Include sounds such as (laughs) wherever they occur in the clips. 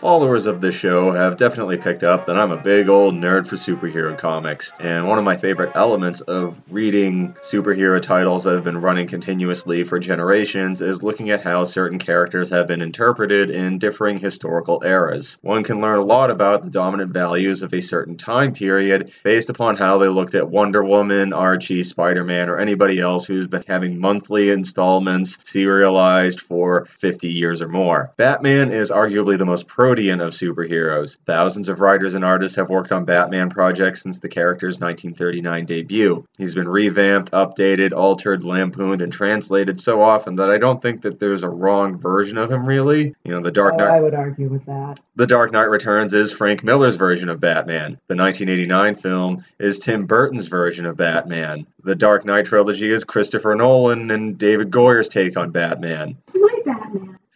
Followers of this show have definitely picked up that I'm a big old nerd for superhero comics, and one of my favorite elements of reading superhero titles that have been running continuously for generations is looking at how certain characters have been interpreted in differing historical eras. One can learn a lot about the dominant values of a certain time period based upon how they looked at Wonder Woman, Archie, Spider Man, or anybody else who's been having monthly installments serialized for 50 years or more. Batman is arguably the most pro protean of superheroes. Thousands of writers and artists have worked on Batman projects since the character's 1939 debut. He's been revamped, updated, altered, lampooned, and translated so often that I don't think that there's a wrong version of him, really. You know, The Dark Oh, Knight. I would argue with that. The Dark Knight Returns is Frank Miller's version of Batman. The 1989 film is Tim Burton's version of Batman. The Dark Knight trilogy is Christopher Nolan and David Goyer's take on Batman.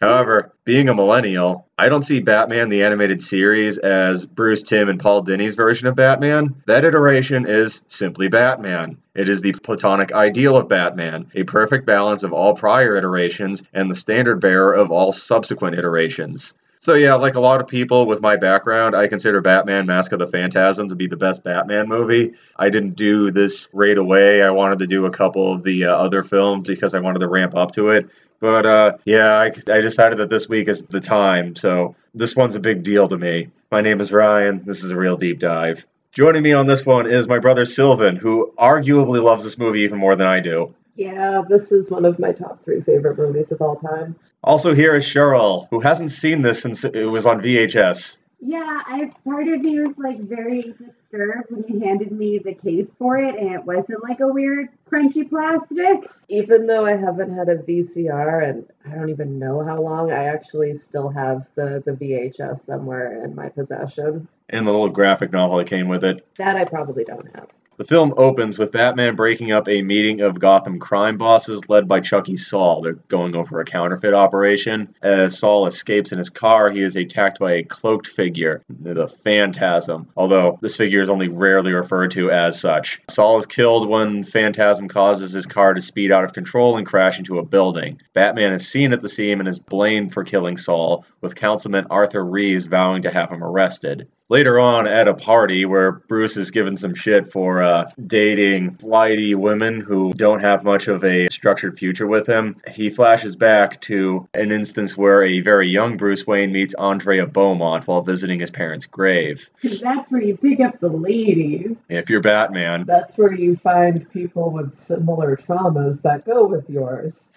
However, being a millennial, I don't see Batman the Animated Series as Bruce Timm and Paul Dini's version of Batman. That iteration is simply Batman. It is the platonic ideal of Batman, a perfect balance of all prior iterations and the standard bearer of all subsequent iterations. So yeah, like a lot of people with my background, I consider Batman Mask of the Phantasm to be the best Batman movie. I didn't do this right away. I wanted to do a couple of the uh, other films because I wanted to ramp up to it. But uh, yeah, I, I decided that this week is the time. So this one's a big deal to me. My name is Ryan. This is a real deep dive. Joining me on this one is my brother Sylvan, who arguably loves this movie even more than I do. Yeah, this is one of my top three favorite movies of all time. Also here is Cheryl, who hasn't seen this since it was on VHS. Yeah, I part of me was like very disturbed when you handed me the case for it, and it wasn't like a weird crunchy plastic. Even though I haven't had a VCR and I don't even know how long, I actually still have the, the VHS somewhere in my possession. And the little graphic novel that came with it. That I probably don't have. The film opens with Batman breaking up a meeting of Gotham crime bosses led by Chucky Saul. They're going over a counterfeit operation. As Saul escapes in his car, he is attacked by a cloaked figure, the Phantasm, although this figure is only rarely referred to as such. Saul is killed when Phantasm causes his car to speed out of control and crash into a building. Batman is seen at the scene and is blamed for killing Saul, with Councilman Arthur Reeves vowing to have him arrested. Later on, at a party where Bruce is given some shit for uh, dating flighty women who don't have much of a structured future with him, he flashes back to an instance where a very young Bruce Wayne meets Andrea Beaumont while visiting his parents' grave. That's where you pick up the ladies. If you're Batman, That's where you find people with similar traumas that go with yours.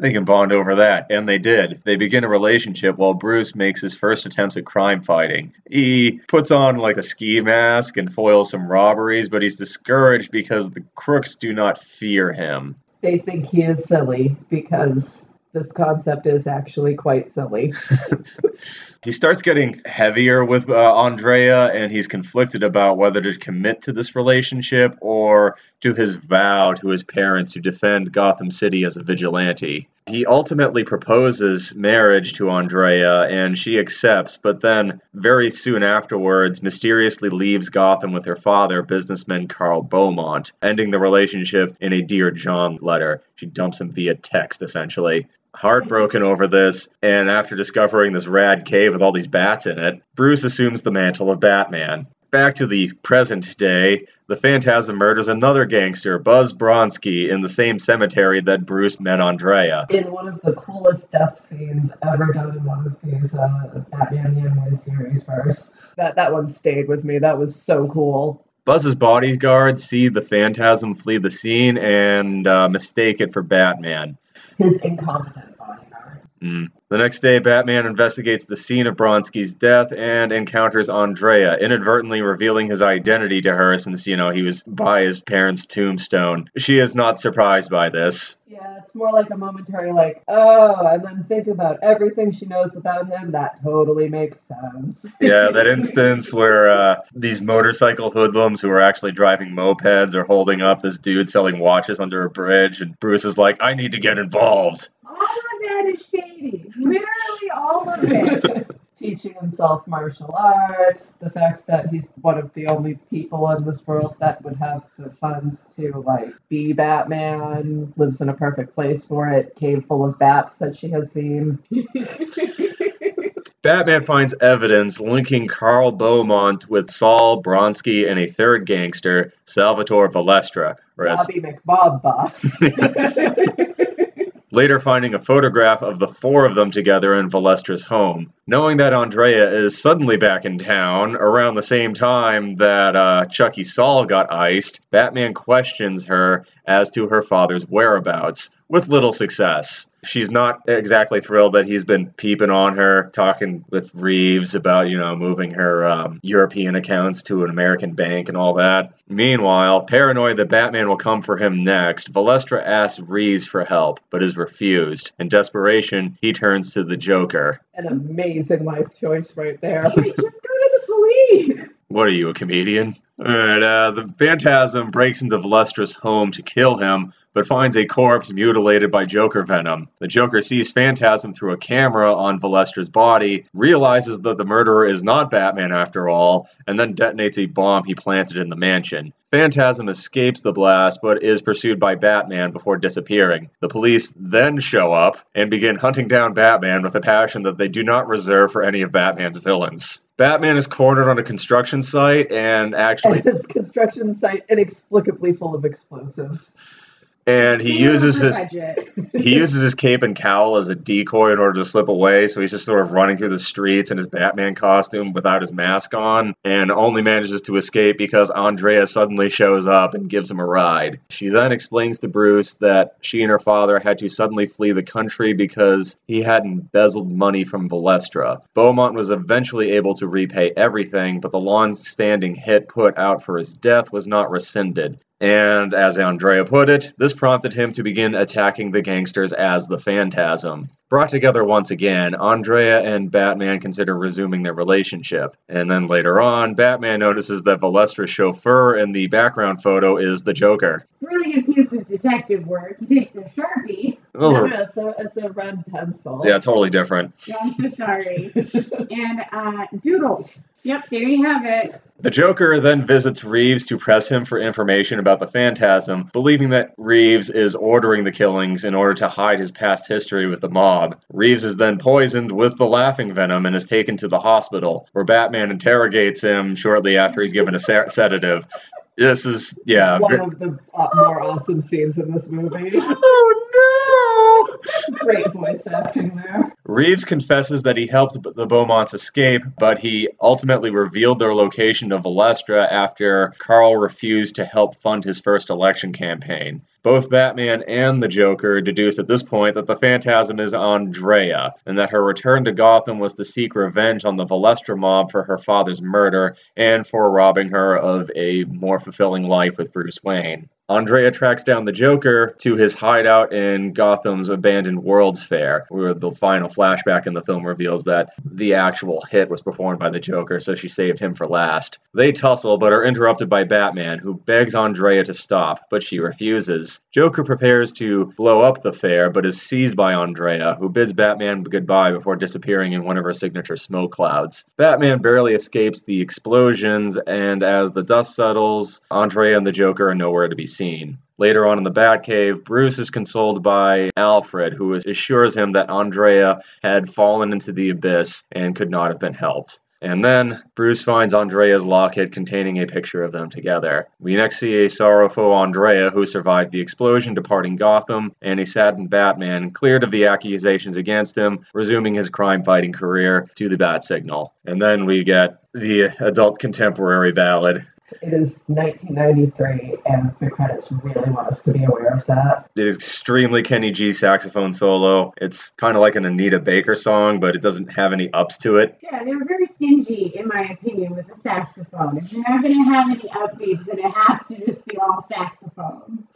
They can bond over that, and they did. They begin a relationship while Bruce makes his first attempts at crime fighting. He puts on like a ski mask and foils some robberies, but he's discouraged because the crooks do not fear him. They think he is silly because this concept is actually quite silly. (laughs) He starts getting heavier with uh, Andrea, and he's conflicted about whether to commit to this relationship or to his vow to his parents to defend Gotham City as a vigilante. He ultimately proposes marriage to Andrea, and she accepts, but then, very soon afterwards, mysteriously leaves Gotham with her father, businessman Carl Beaumont, ending the relationship in a Dear John letter. She dumps him via text, essentially heartbroken over this, and after discovering this rad cave with all these bats in it, Bruce assumes the mantle of Batman. Back to the present day, the Phantasm murders another gangster, Buzz Bronski, in the same cemetery that Bruce met Andrea. In one of the coolest death scenes ever done in one of these uh, Batman the Animated Series first. That that one stayed with me. That was so cool. Buzz's bodyguards see the Phantasm flee the scene and uh, mistake it for Batman. His incompetent bodyguards. Mm. The next day, Batman investigates the scene of Bronski's death and encounters Andrea, inadvertently revealing his identity to her since, you know, he was by his parents' tombstone. She is not surprised by this. Yeah, it's more like a momentary, like, oh, and then think about everything she knows about him. That totally makes sense. Yeah, that instance where uh, these motorcycle hoodlums who are actually driving mopeds are holding up this dude selling watches under a bridge, and Bruce is like, I need to get involved. All of that is shady. Literally all of it. (laughs) Teaching himself martial arts, the fact that he's one of the only people in this world that would have the funds to, like, be Batman, lives in a perfect place for it, cave full of bats that she has seen. (laughs) Batman finds evidence linking Carl Beaumont with Saul Bronski and a third gangster, Salvatore Valestra, or as Bobby McBob boss. (laughs) later finding a photograph of the four of them together in Valestra's home. Knowing that Andrea is suddenly back in town around the same time that uh, Chucky Saul got iced, Batman questions her as to her father's whereabouts, with little success. She's not exactly thrilled that he's been peeping on her, talking with Reeves about, you know, moving her um, European accounts to an American bank and all that. Meanwhile, paranoid that Batman will come for him next, Valestra asks Reeves for help, but is refused. In desperation, he turns to the Joker. An amazing life choice right there. (laughs) Wait, just go to the police. What are you, a comedian? Alright, uh, the Phantasm breaks into Valestra's home to kill him, but finds a corpse mutilated by Joker venom. The Joker sees Phantasm through a camera on Valestra's body, realizes that the murderer is not Batman after all, and then detonates a bomb he planted in the mansion. Phantasm escapes the blast, but is pursued by Batman before disappearing. The police then show up and begin hunting down Batman with a passion that they do not reserve for any of Batman's villains. Batman is cornered on a construction site and actually and (laughs) its construction site inexplicably full of explosives. And he uses his (laughs) he uses his cape and cowl as a decoy in order to slip away. So he's just sort of running through the streets in his Batman costume without his mask on, and only manages to escape because Andrea suddenly shows up and gives him a ride. She then explains to Bruce that she and her father had to suddenly flee the country because he had embezzled money from Valestra. Beaumont was eventually able to repay everything, but the long-standing hit put out for his death was not rescinded. And as Andrea put it, this prompted him to begin attacking the gangsters as the Phantasm. Brought together once again, Andrea and Batman consider resuming their relationship. And then later on, Batman notices that Valestra's chauffeur in the background photo is the Joker. Really good piece of detective work. He takes a sharpie. Those no, are, no, (laughs) it's a it's a red pencil. yeah, totally different. No, I'm so sorry. (laughs) and uh, doodles. Yep, there you have it. The Joker then visits Reeves to press him for information about the Phantasm, believing that Reeves is ordering the killings in order to hide his past history with the mob. Reeves is then poisoned with the laughing venom and is taken to the hospital, where Batman interrogates him shortly after he's given a se- sedative. This is, yeah. One of the uh, more awesome scenes in this movie. oh no! Great voice acting there. Reeves confesses that he helped the Beaumonts escape, but he ultimately revealed their location to Valestra after Carl refused to help fund his first election campaign. Both Batman and the Joker deduce at this point that the Phantasm is Andrea, and that her return to Gotham was to seek revenge on the Valestra mob for her father's murder and for robbing her of a more fulfilling life with Bruce Wayne. Andrea tracks down the Joker to his hideout in Gotham's abandoned World's Fair, where the final flashback in the film reveals that the actual hit was performed by the Joker, so she saved him for last. They tussle, but are interrupted by Batman, who begs Andrea to stop, but she refuses. Joker prepares to blow up the fair, but is seized by Andrea, who bids Batman goodbye before disappearing in one of her signature smoke clouds. Batman barely escapes the explosions, and as the dust settles, Andrea and the Joker are nowhere to be seen. Later on in the Batcave, Bruce is consoled by Alfred, who assures him that Andrea had fallen into the abyss and could not have been helped. And then Bruce finds Andrea's locket containing a picture of them together. We next see a sorrowful Andrea who survived the explosion departing Gotham, and a saddened Batman cleared of the accusations against him, resuming his crime fighting career to the Bat Signal. And then we get the adult contemporary ballad. It is 1993, and the credits really want us to be aware of that. The extremely Kenny G saxophone solo. It's kind of like an Anita Baker song, but it doesn't have any ups to it. Yeah, they were very stingy, in my opinion, with the saxophone. If you're not going to have any upbeats, then it has to just be all saxophone.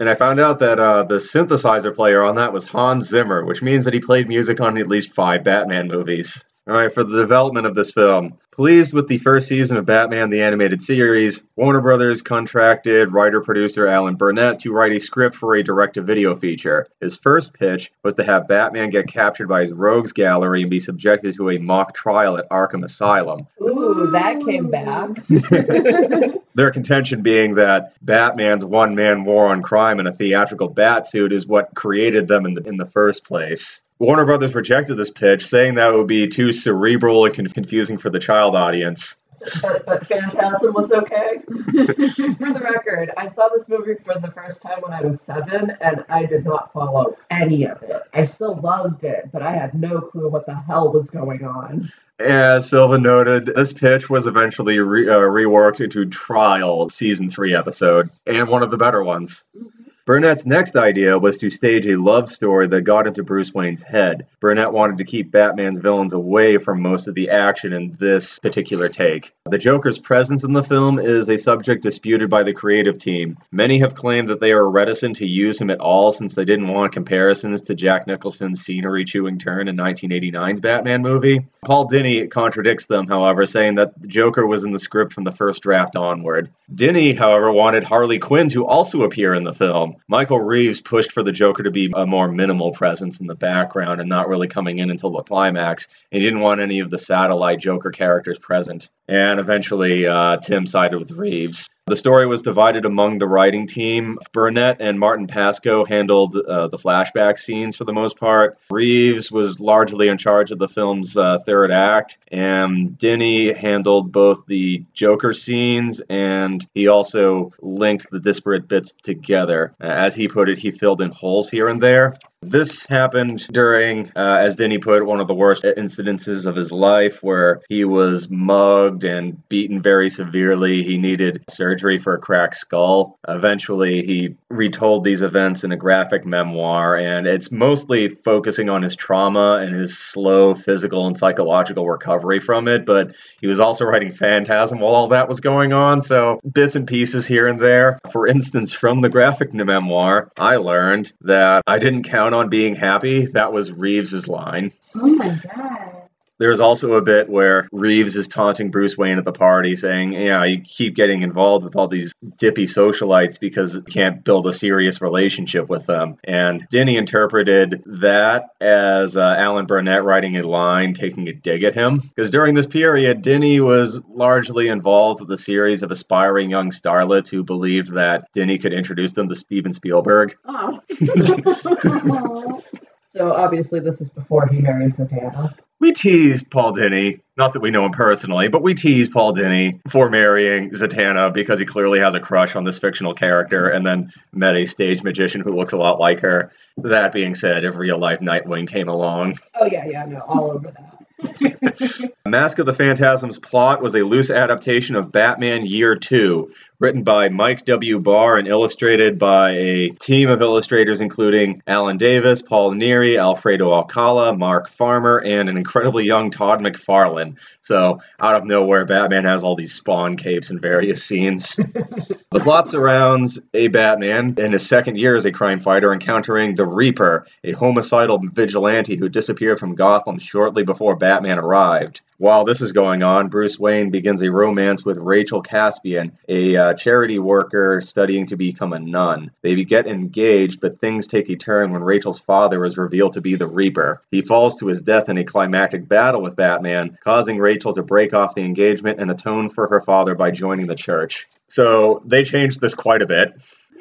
And I found out that uh, the synthesizer player on that was Hans Zimmer, which means that he played music on at least five Batman movies. All right, for the development of this film. Pleased with the first season of Batman the Animated Series, Warner Brothers contracted writer producer Alan Burnett to write a script for a direct to video feature. His first pitch was to have Batman get captured by his rogues gallery and be subjected to a mock trial at Arkham Asylum. Ooh, that came back. (laughs) (laughs) Their contention being that Batman's one man war on crime in a theatrical bat suit is what created them in the, in the first place. Warner Brothers rejected this pitch, saying that it would be too cerebral and con- confusing for the child audience. But, but Phantasm was okay. (laughs) For the record, I saw this movie for the first time when I was seven, and I did not follow any of it. I still loved it, but I had no clue what the hell was going on. As Sylvan noted, this pitch was eventually re- uh, reworked into Trial, season three episode, and one of the better ones. Burnett's next idea was to stage a love story that got into Bruce Wayne's head. Burnett wanted to keep Batman's villains away from most of the action in this particular take. The Joker's presence in the film is a subject disputed by the creative team. Many have claimed that they are reticent to use him at all since they didn't want comparisons to Jack Nicholson's scenery chewing turn in 1989's Batman movie. Paul Dini contradicts them, however, saying that the Joker was in the script from the first draft onward. Dini, however, wanted Harley Quinn to also appear in the film. Michael Reaves pushed for the Joker to be a more minimal presence in the background and not really coming in until the climax. He didn't want any of the satellite Joker characters present. And eventually, uh, Timm sided with Reaves. The story was divided among the writing team. Burnett and Martin Pasko handled uh, the flashback scenes for the most part. Reaves was largely in charge of the film's uh, third act, and Dini handled both the Joker scenes and he also linked the disparate bits together. As he put it, he filled in holes here and there. This happened during, uh, as Dini put, one of the worst incidences of his life, where he was mugged and beaten very severely. He needed surgery for a cracked skull. Eventually, he retold these events in a graphic memoir, and it's mostly focusing on his trauma and his slow physical and psychological recovery from it. But he was also writing Phantasm while all that was going on, so bits and pieces here and there. For instance, from the graphic memoir, I learned that I didn't count on being happy. That was Reaves's line. oh my god. There's also a bit where Reeves is taunting Bruce Wayne at the party, saying, Yeah, you keep getting involved with all these dippy socialites because you can't build a serious relationship with them. And Dini interpreted that as uh, Alan Burnett writing a line taking a dig at him. Because during this period, Dini was largely involved with a series of aspiring young starlets who believed that Dini could introduce them to Steven Spielberg. (laughs) Oh. (laughs) So obviously, this is before he married Zatanna. We teased Paul Dini, not that we know him personally, but we teased Paul Dini for marrying Zatanna because he clearly has a crush on this fictional character and then met a stage magician who looks a lot like her. That being said, if real life Nightwing came along, Oh yeah, yeah, no, all over that. (laughs) Mask of the Phantasm's plot was a loose adaptation of Batman Year 2, written by Mike W. Barr and illustrated by a team of illustrators including Alan Davis, Paul Neary, Alfredo Alcala, Mark Farmer, and an incredibly young Todd McFarlane. So, out of nowhere, Batman has all these spawn capes in various scenes. (laughs) the plot surrounds a Batman in his second year as a crime fighter encountering the Reaper, a homicidal vigilante who disappeared from Gotham shortly before Batman arrived. While this is going on, Bruce Wayne begins a romance with Rachel Caspian, a uh, charity worker studying to become a nun. They get engaged, but things take a turn when Rachel's father is revealed to be the Reaper. He falls to his death in a climactic battle with Batman, causing Rachel to break off the engagement and atone for her father by joining the church. So they changed this quite a bit.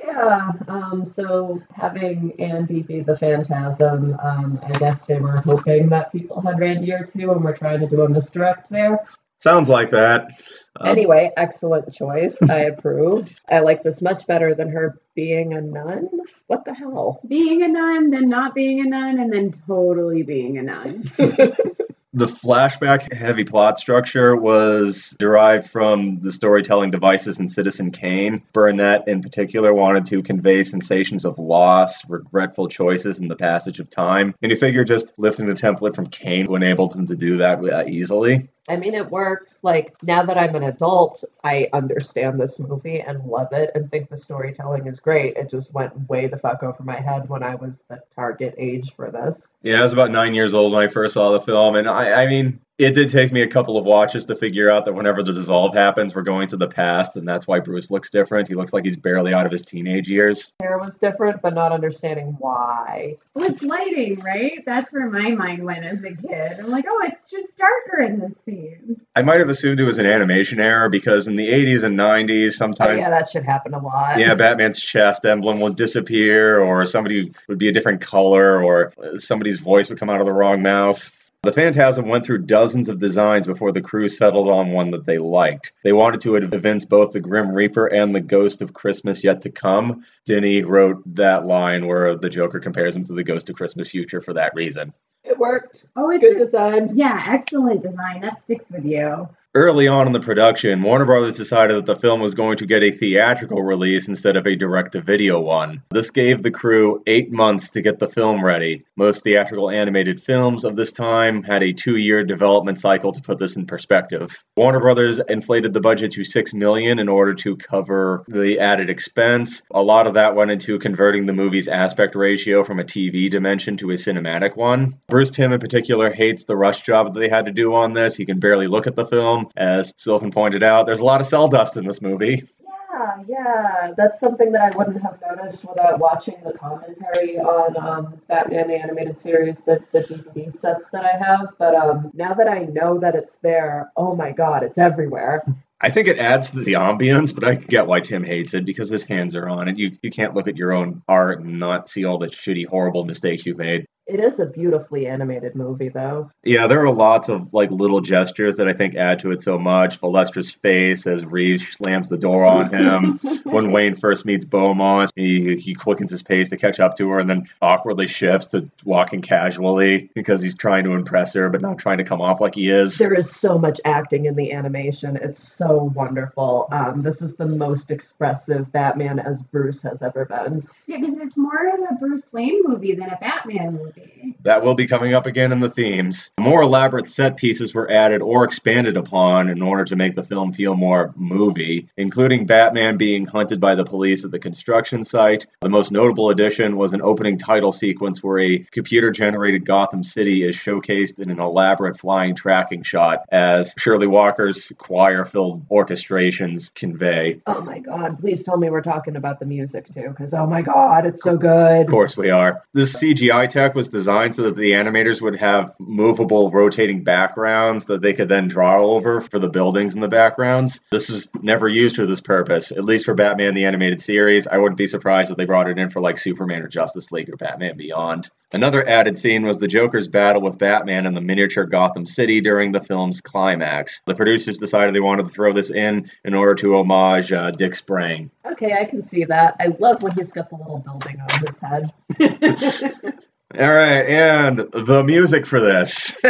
Yeah, um, so having Andy be the Phantasm, um, I guess they were hoping that people had read year two and were trying to do a misdirect there. Sounds like that. Um, Anyway, excellent choice. I approve. I like this much better than her being a nun. What the hell? being a nun, then not being a nun, and then totally being a nun. (laughs) (laughs) the flashback heavy plot structure was derived from the storytelling devices in Citizen Kane. Burnett, in particular, wanted to convey sensations of loss, regretful choices, and the passage of time. And you figure just lifting the template from Kane enabled him to do that uh, easily. I mean, it worked. Like, now that I'm an adult, I understand this movie and love it and think the storytelling is great. It just went way the fuck over my head when I was the target age for this. Yeah, I was about nine years old when I first saw the film, and I, I mean, It did take me a couple of watches to figure out that whenever the dissolve happens, we're going to the past, and that's why Bruce looks different. He looks like he's barely out of his teenage years. Hair was different, but not understanding why. Well, it's lighting, right? That's where my mind went as a kid. I'm like, oh, it's just darker in this scene. I might have assumed it was an animation error because in the 80s and 90s, Oh sometimes. yeah, that should happen a lot. yeah, Batman's chest emblem would disappear, or somebody would be a different color, or somebody's voice would come out of the wrong mouth. The Phantasm went through dozens of designs before the crew settled on one that they liked. They wanted to evince both the Grim Reaper and the Ghost of Christmas Yet to Come. Dini wrote that line where the Joker compares him to the Ghost of Christmas Future for that reason. It worked. Oh, it's Good a- design. yeah, excellent design. That sticks with you. Early on in the production, Warner Brothers decided that the film was going to get a theatrical release instead of a direct to video one. This gave the crew eight months to get the film ready. Most theatrical animated films of this time had a two year development cycle to put this in perspective. Warner Brothers inflated the budget to six million in order to cover the added expense. A lot of that went into converting the movie's aspect ratio from a TV dimension to a cinematic one. Bruce Timm, in particular, hates the rush job that they had to do on this. He can barely look at the film. As Sylvan pointed out, there's a lot of cel dust in this movie. Yeah, yeah. That's something that I wouldn't have noticed without watching the commentary on um, Batman the Animated Series, the, the DVD sets that I have. But um, now that I know that it's there, oh my god, it's everywhere. I think it adds to the ambience, but I get why Timm hates it because his hands are on it. You you can't look at your own art and not see all the shitty, horrible mistakes you've made. It is a beautifully animated movie, though. Yeah, there are lots of like little gestures that I think add to it so much. Valestra's face as Reeves slams the door on him. (laughs) when Wayne first meets Beaumont, he he quickens his pace to catch up to her, and then awkwardly shifts to walking casually because he's trying to impress her, but not trying to come off like he is. There is so much acting in the animation. It's so wonderful. Um, this is the most expressive Batman as Bruce has ever been. Yeah, because it's more of a Bruce Wayne movie than a Batman movie. That will be coming up again in the themes. More elaborate set pieces were added or expanded upon in order to make the film feel more movie, including Batman being hunted by the police at the construction site. The most notable addition was an opening title sequence where a computer generated Gotham City is showcased in an elaborate flying tracking shot as Shirley Walker's choir filled orchestrations convey. Oh my god, please tell me we're talking about the music too, because oh my god, it's so good. Of course we are. This CGI tech was designed so that the animators would have movable rotating backgrounds that they could then draw over for the buildings in the backgrounds. This was never used for this purpose, at least for Batman the Animated Series. I wouldn't be surprised if they brought it in for like Superman or Justice League or Batman Beyond. Another added scene was the Joker's battle with Batman in the miniature Gotham City during the film's climax. The producers decided they wanted to throw this in in order to homage uh, Dick Sprang. Okay, I can see that. I love when he's got the little building on his head. (laughs) (laughs) All right, and the music for this. (laughs)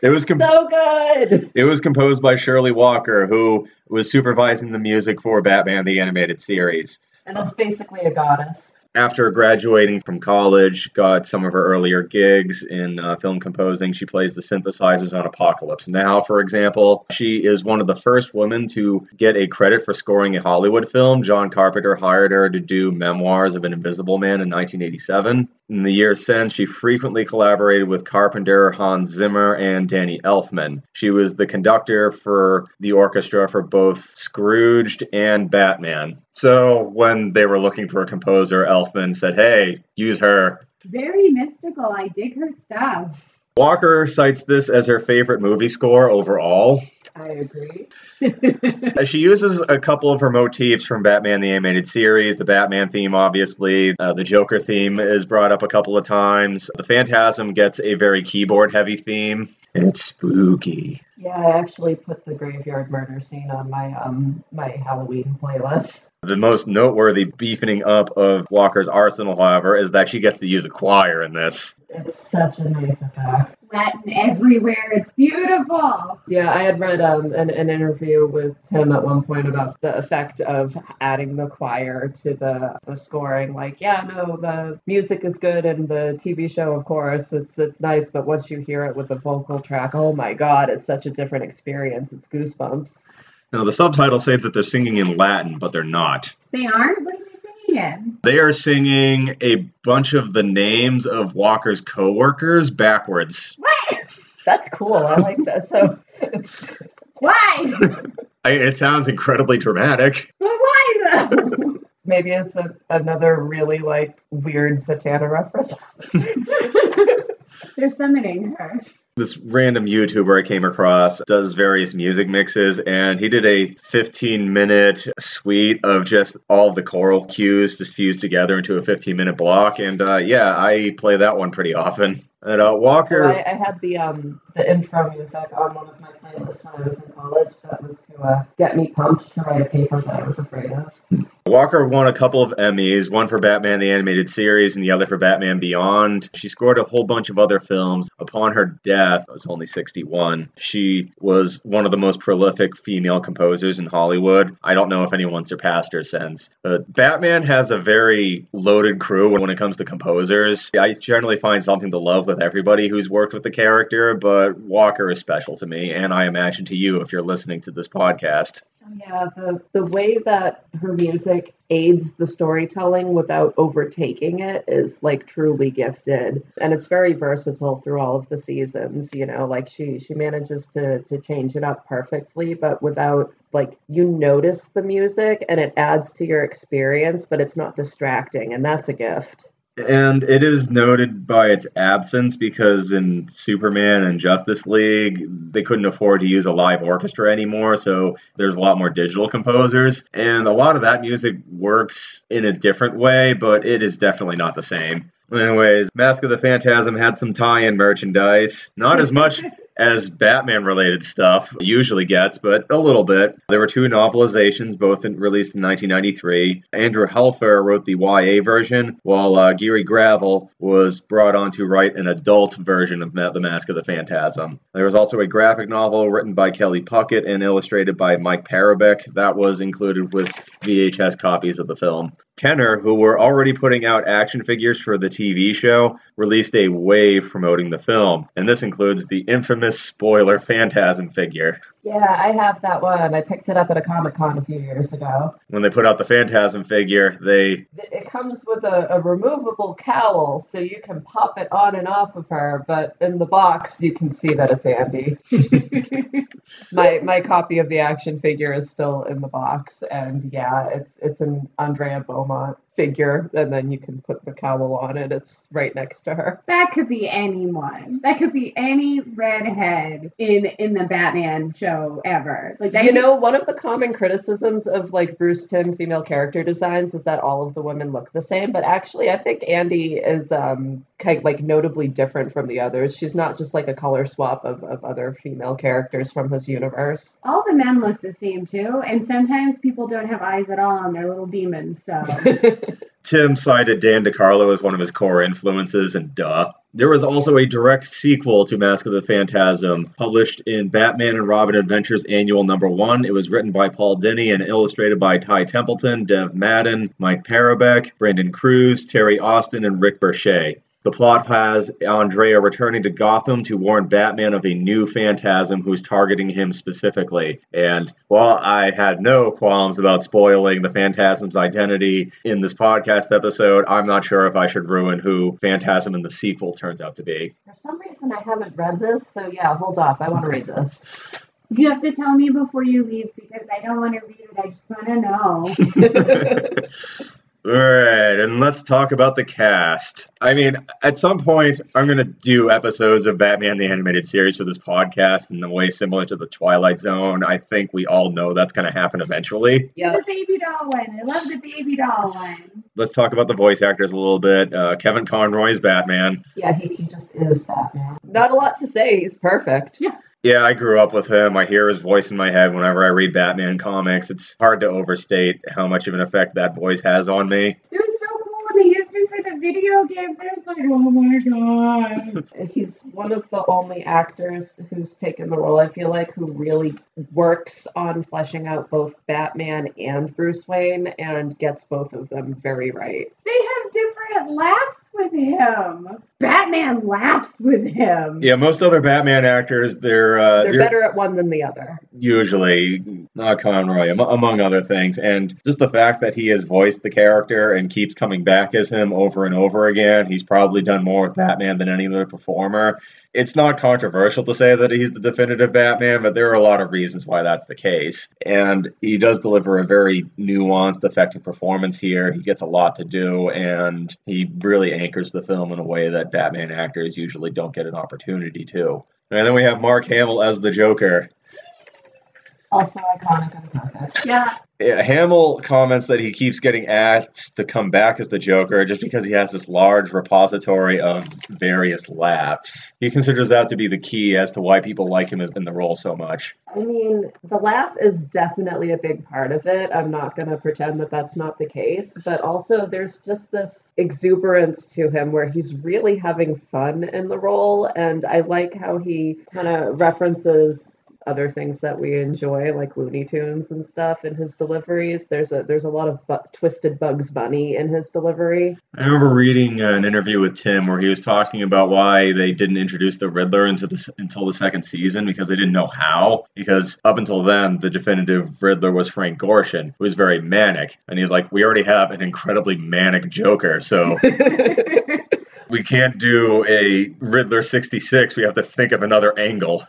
It was com- so good. it was composed by Shirley Walker, who was supervising the music for Batman the Animated Series. And is basically a goddess. After graduating from college, got some of her earlier gigs in uh, film composing. She plays the synthesizers on Apocalypse Now, for example. She is one of the first women to get a credit for scoring a Hollywood film. John Carpenter hired her to do Memoirs of an Invisible Man in 1987. In the years since, she frequently collaborated with Carpenter, Hans Zimmer, and Danny Elfman. She was the conductor for the orchestra for both Scrooged and Batman. So when they were looking for a composer, Elfman said, Hey, use her. Very mystical. I dig her stuff. Walker cites this as her favorite movie score overall. I agree. Uh, She uses a couple of her motifs from Batman the Animated Series. The Batman theme, obviously. Uh, the Joker theme is brought up a couple of times. The Phantasm gets a very keyboard heavy theme, it's spooky. Yeah, I actually put the graveyard murder scene on my um my Halloween playlist. The most noteworthy beefing up of Walker's arsenal, however, is that she gets to use a choir in this. It's such a nice effect. Latin everywhere. It's beautiful. Yeah, I had read um, an, an interview with Timm at one point about the effect of adding the choir to the, the scoring. Like, yeah, no, the music is good and the TV show, of course, it's it's nice, but once you hear it with the vocal track, oh my god, it's such a different experience. It's goosebumps. Now, the subtitles say that they're singing in Latin, but they're not. They aren't? What are they singing in? They are singing a bunch of the names of Walker's coworkers backwards. What? That's cool. I like that. So it's Why? I, it sounds incredibly dramatic. But why though? maybe it's a, another really like weird Zatanna reference. (laughs) They're summoning her. This random YouTuber I came across does various music mixes, and he did a 15 minute suite of just all the choral cues just fused together into a 15 minute block. And uh, yeah, I play that one pretty often. And uh, Walker. I, I had the um the intro music on one of my playlists when I was in college. That was to uh, get me pumped to write a paper that I was afraid of. Walker won a couple of Emmys, one for Batman the Animated Series and the other for Batman Beyond. She scored a whole bunch of other films. Upon her death, I was only 61. She was one of the most prolific female composers in Hollywood. I don't know if anyone surpassed her since. But Batman has a very loaded crew when it comes to composers. I generally find something to love with everybody who's worked with the character, but Walker is special to me, and I imagine to you if you're listening to this podcast. Oh, yeah, the the way that her music aids the storytelling without overtaking it is like truly gifted and it's very versatile through all of the seasons you know like she she manages to to change it up perfectly but without like you notice the music and it adds to your experience but it's not distracting and that's a gift And it is noted by its absence because in Superman and Justice League, they couldn't afford to use a live orchestra anymore, so there's a lot more digital composers. And a lot of that music works in a different way, but it is definitely not the same. Anyways, Mask of the Phantasm had some tie in merchandise. Not as much (laughs) as Batman related stuff usually gets, but a little bit. There were two novelizations, both in, released in 1993. Andrew Helfer wrote the YA version, while uh, Geary Gravel was brought on to write an adult version of The Mask of the Phantasm. There was also a graphic novel written by Kelly Puckett and illustrated by Mike Parobeck that was included with VHS copies of the film. Kenner, who were already putting out action figures for the TV show, released a wave promoting the film, and this includes the infamous spoiler Phantasm figure. yeah i have that one. I picked it up at a comic-con a few years ago. When they put out the Phantasm figure, they it comes with a, a removable cowl so you can pop it on and off of her but in the box you can see that it's andy. (laughs) My my copy of the action figure is still in the box and yeah it's it's an andrea beaumont figure and then you can put the cowl on it it's right next to her That could be anyone. That could be any redhead in in the Batman show ever. Like that you could- know one of the common criticisms of like bruce timm female character designs is that all of the women look the same but actually i think andy is um kind of like notably different from the others she's not just like a color swap of, of other female characters from his universe all the men look the same too, and sometimes people don't have eyes at all, and they're little demons. So (laughs) Timm cited Dan DeCarlo as one of his core influences, and duh. There was also a direct sequel to Mask of the Phantasm, published in Batman and Robin Adventures Annual Number One. It was written by Paul Dini and illustrated by Ty Templeton, Dev Madan, Mike Parobeck, Brandon Kruse, Terry Austin, and Rick Burchett. The plot has Andrea returning to Gotham to warn Batman of a new phantasm who's targeting him specifically. And while I had no qualms about spoiling the phantasm's identity in this podcast episode, I'm not sure if I should ruin who Phantasm in the sequel turns out to be. for some reason i haven't read this so yeah hold off i want to read this you have to tell me before you leave because I don't want to read it. I just want to know. (laughs) (laughs) All right, and let's talk about the cast. I mean, at some point, I'm going to do episodes of Batman the Animated Series for this podcast in the way similar to the Twilight Zone. I think we all know that's going to happen eventually. yeah The baby doll one. I love the baby doll one. Let's talk about the voice actors a little bit. Uh, Kevin Conroy is Batman. yeah he, he just is batman not a lot to say he's perfect Yeah, I grew up with him. I hear his voice in my head whenever I read Batman comics. It's hard to overstate how much of an effect that voice has on me. It was so cool when they used him for the video games. I was like, oh my god. he's one of the only actors who's taken the role i feel like who really works on fleshing out both batman and bruce wayne and gets both of them very right They have different laughs with him. Batman laughs with him. Yeah, most other Batman actors, they're uh, They're you're- better at one than the other. usually not Conroy, am- among other things. And just the fact that he has voiced the character and keeps coming back as him over and over again, he's probably done more with Batman than any other performer. It's not controversial to say that he's the definitive Batman, but there are a lot of reasons why that's the case. And he does deliver a very nuanced, affecting performance here. He gets a lot to do, and he really anchors the film in a way that Batman actors usually don't get an opportunity to. And then we have Mark Hamill as the Joker. Also iconic and perfect. Yeah. Yeah, Hamill comments that he keeps getting asked to come back as the Joker just because he has this large repository of various laughs. He considers that to be the key as to why people like him in the role so much. I mean, the laugh is definitely a big part of it. I'm not going to pretend that that's not the case, but also there's just this exuberance to him where he's really having fun in the role. And I like how he kind of references other things that we enjoy, like Looney Tunes and stuff, in his deliveries. There's a there's a lot of bu- twisted Bugs Bunny in his delivery. I remember reading uh, an interview with Timm where he was talking about why they didn't introduce the Riddler into the, until the second season because they didn't know how. Because up until then, the definitive Riddler was Frank Gorshin, who was very manic. And he's like, we already have an incredibly manic Joker, so (laughs) (laughs) we can't do a Riddler 66. We have to think of another angle.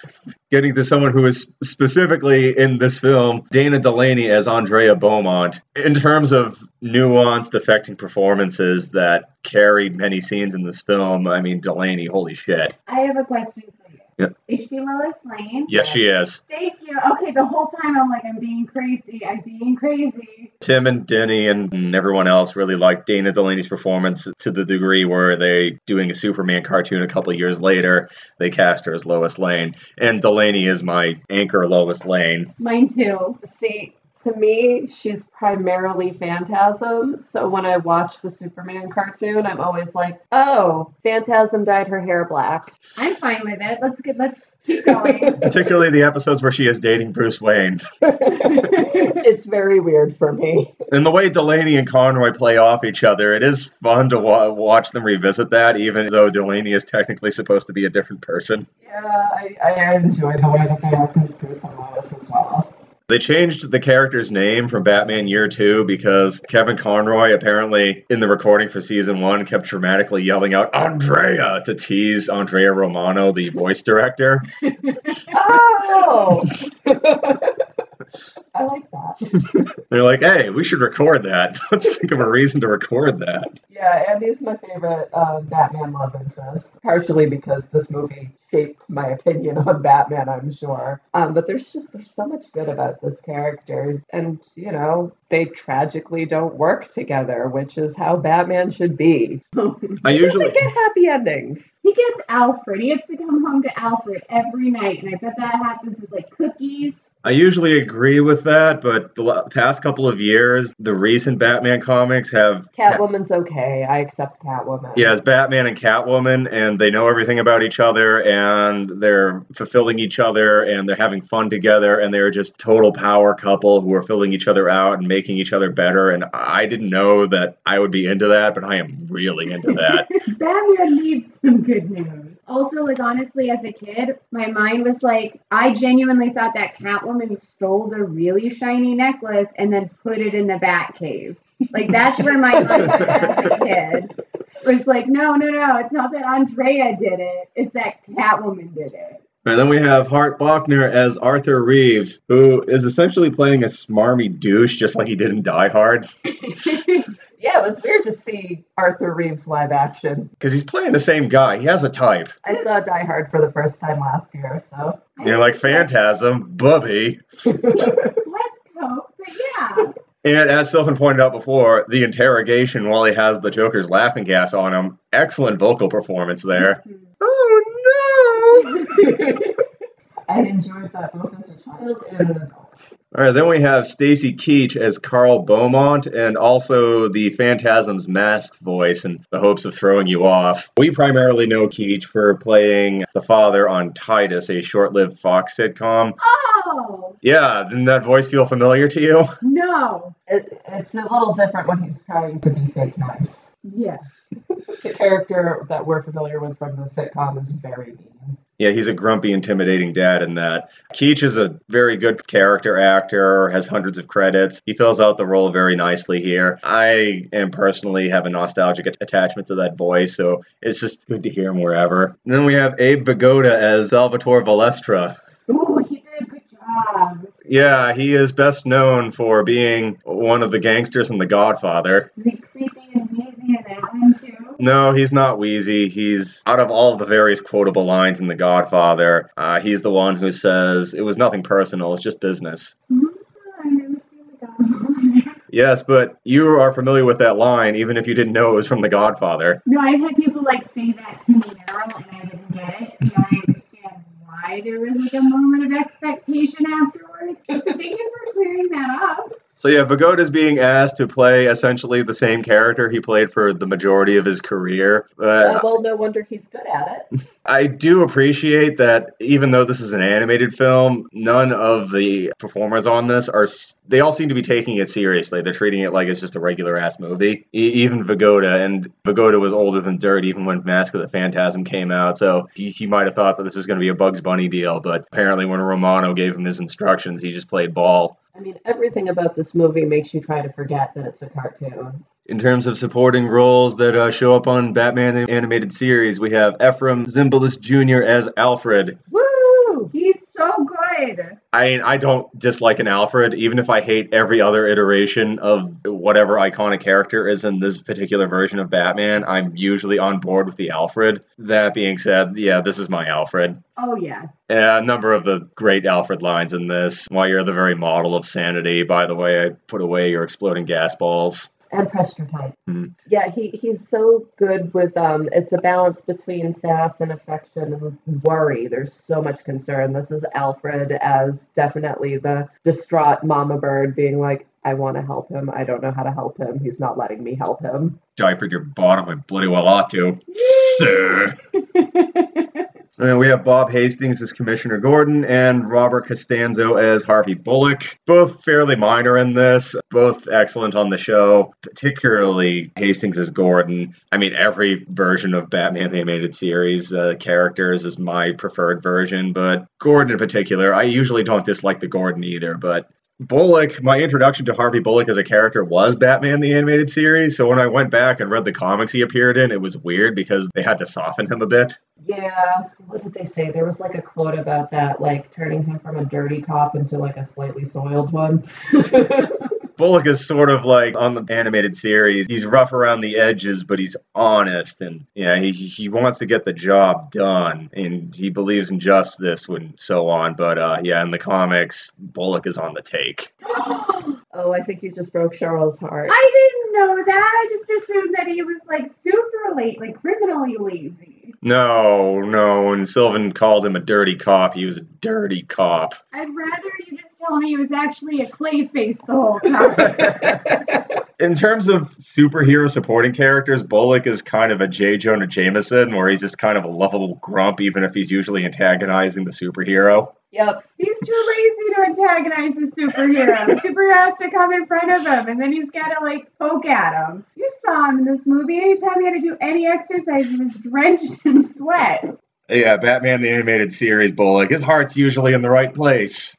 Getting to someone who is specifically in this film, Dana Delany as Andrea Beaumont. In terms of nuanced, affecting performances that carried many scenes in this film, I mean, Delany, holy shit. I have a question. Yep. Is she Lois Lane? Yes, she is. Thank you. Okay, the whole time I'm like, I'm being crazy. I'm being crazy. Timm and Dini and everyone else really liked Dana Delany's performance to the degree where they doing a Superman cartoon a couple years later, they cast her as Lois Lane. And Delany is my anchor Lois Lane. Mine too. See, to me, she's primarily Phantasm. So when I watch the Superman cartoon, I'm always like, oh, Phantasm dyed her hair black. I'm fine with it. Let's get. Let's keep going. (laughs) Particularly the episodes where she is dating Bruce Wayne. (laughs) it's very weird for me. And the way Delany and Conroy play off each other, it is fun to wa- watch them revisit that, even though Delany is technically supposed to be a different person. Yeah, I, I enjoy the way that they work as Bruce and Lois as well. They changed the character's name from Batman Year 2 because Kevin Conroy, apparently in the recording for season 1, kept dramatically yelling out, Andrea, to tease Andrea Romano, the voice director. (laughs) Oh! (laughs) I like that. (laughs) They're like, hey, we should record that. (laughs) Let's think of a reason to record that. Yeah, Andy's my favorite uh, Batman love interest, partially because this movie shaped my opinion on Batman, I'm sure. Um, but there's just there's so much good about this character, and you know they tragically don't work together, which is how Batman should be. (laughs) I He usually. doesn't get happy endings. He gets Alfred. He gets to come home to Alfred every night, and I bet that happens with like cookies. I usually agree with that, but the past couple of years, the recent Batman comics have Catwoman's okay. I accept Catwoman. Yeah, it's Batman and Catwoman, and they know everything about each other, and they're fulfilling each other, and they're having fun together, and they're just total power couple who are filling each other out and making each other better. And I didn't know that I would be into that, but I am really into that. (laughs) Batman needs some good news. Also, like honestly, as a kid, my mind was like, I genuinely thought that Catwoman stole the really shiny necklace and then put it in the Batcave. Like that's where my (laughs) kid. Was like, no, no, no, it's not that Andrea did it. It's that Catwoman did it. And then we have Hart Bochner as Arthur Reeves, who is essentially playing a smarmy douche, just like he did in Die Hard, (laughs) Yeah, it was weird to see Arthur Reeves live action. because he's playing the same guy. He has a type. I saw Die Hard for the first time last year, so You know, like Phantasm, Bubby. (laughs) Less coke, but yeah. And as Sylvan pointed out before, the interrogation while he has the Joker's laughing gas on him, excellent vocal performance there. Mm-hmm. Oh no! (laughs) I enjoyed that both as a child and an adult. All right, then we have Stacy Keach as Carl Beaumont, and also the Phantasm's masked voice in the hopes of throwing you off. We primarily know Keach for playing the father on Titus, a short-lived Fox sitcom. Oh Yeah, didn't that voice feel familiar to you? no. It, it's a little different when he's trying to be fake nice. Yeah. (laughs) The character that we're familiar with from the sitcom is very mean. Yeah, he's a grumpy, intimidating dad in that. Keach is a very good character actor, has hundreds of credits. He fills out the role very nicely here. I am personally have a nostalgic at- attachment to that voice, so it's just good to hear him wherever. And then we have Abe Vigoda as Salvatore Valestra. Ooh, he did a good job. Yeah, he is best known for being one of the gangsters in The Godfather. Is he creepy and wheezy in that one too? No, he's not Wheezy. He's out of all of the various quotable lines in The Godfather. Uh, he's the one who says it was nothing personal; it's just business. Ooh, I never seen the Godfather. (laughs) Yes, but you are familiar with that line, even if you didn't know it was from The Godfather. No, I've had people like say that to me now, and I didn't get it. So I understand why there was like a moment of expectation afterwards. So thank you for clearing that up. So yeah, Vigoda's being asked to play essentially the same character he played for the majority of his career. Uh, well, no wonder he's good at it. (laughs) I do appreciate that even though this is an animated film, none of the performers on this are they all seem to be taking it seriously. They're treating it like it's just a regular ass movie. E- even Vigoda, and Vigoda was older than dirt even when Mask of the Phantasm came out. So he, he might have thought that this was going to be a Bugs Bunny deal, but apparently when Romano gave him his instructions, he just played ball. I mean, everything about this movie makes you try to forget that it's a cartoon. In terms of supporting roles that uh, show up on Batman the Animated Series, we have Efrem Zimbalist Jr. as Alfred. Woo! Good. I mean, I don't dislike an Alfred, even if I hate every other iteration of whatever iconic character is in this particular version of Batman. I'm usually on board with the Alfred. That being said, yeah, this is my Alfred. Oh yes. Yeah, a number of the great Alfred lines in this. Why you're the very model of sanity. By the way, I put away your exploding gas balls. And Prester type. Hmm. Yeah, he, he's so good with um it's a balance between sass and affection and worry. There's so much concern. This is Alfred as definitely the distraught mama bird being like, I want to help him. I don't know how to help him. He's not letting me help him. Diapered your bottom, I bloody well ought to. Sir. (laughs) And we have Bob Hastings as Commissioner Gordon and Robert Costanzo as Harvey Bullock. Both fairly minor in this, both excellent on the show, particularly Hastings as Gordon. I mean, every version of Batman the Animated Series uh, characters is my preferred version, but Gordon in particular, I usually don't dislike the Gordon either, but Bullock, my introduction to Harvey Bullock as a character was Batman the Animated Series. So when I went back and read the comics he appeared in, it was weird because they had to soften him a bit. Yeah, what did they say? There was like a quote about that, like turning him from a dirty cop into like a slightly soiled one. (laughs) Bullock is sort of like on the animated series. He's rough around the edges, but he's honest, and yeah, he he wants to get the job done, and he believes in justice and so on. But uh, yeah, in the comics, Bullock is on the take. oh, I think you just broke Charles' heart. I didn't know that. I just assumed that he was like super late, like criminally lazy. No, no. When Sylvan called him a dirty cop, he was a dirty cop. I'd rather you just tell me he was actually a Clayface the whole time. (laughs) In terms of superhero supporting characters, Bullock is kind of a J. Jonah Jameson, where he's just kind of a lovable grump, even if he's usually antagonizing the superhero. Yep. he's too lazy to antagonize the superhero. The superhero has to come in front of him, and then he's got to like poke at him. You saw him in this movie. Anytime he had to do any exercise, he was drenched in sweat. Yeah, Batman the Animated Series, Bullock. His heart's usually in the right place.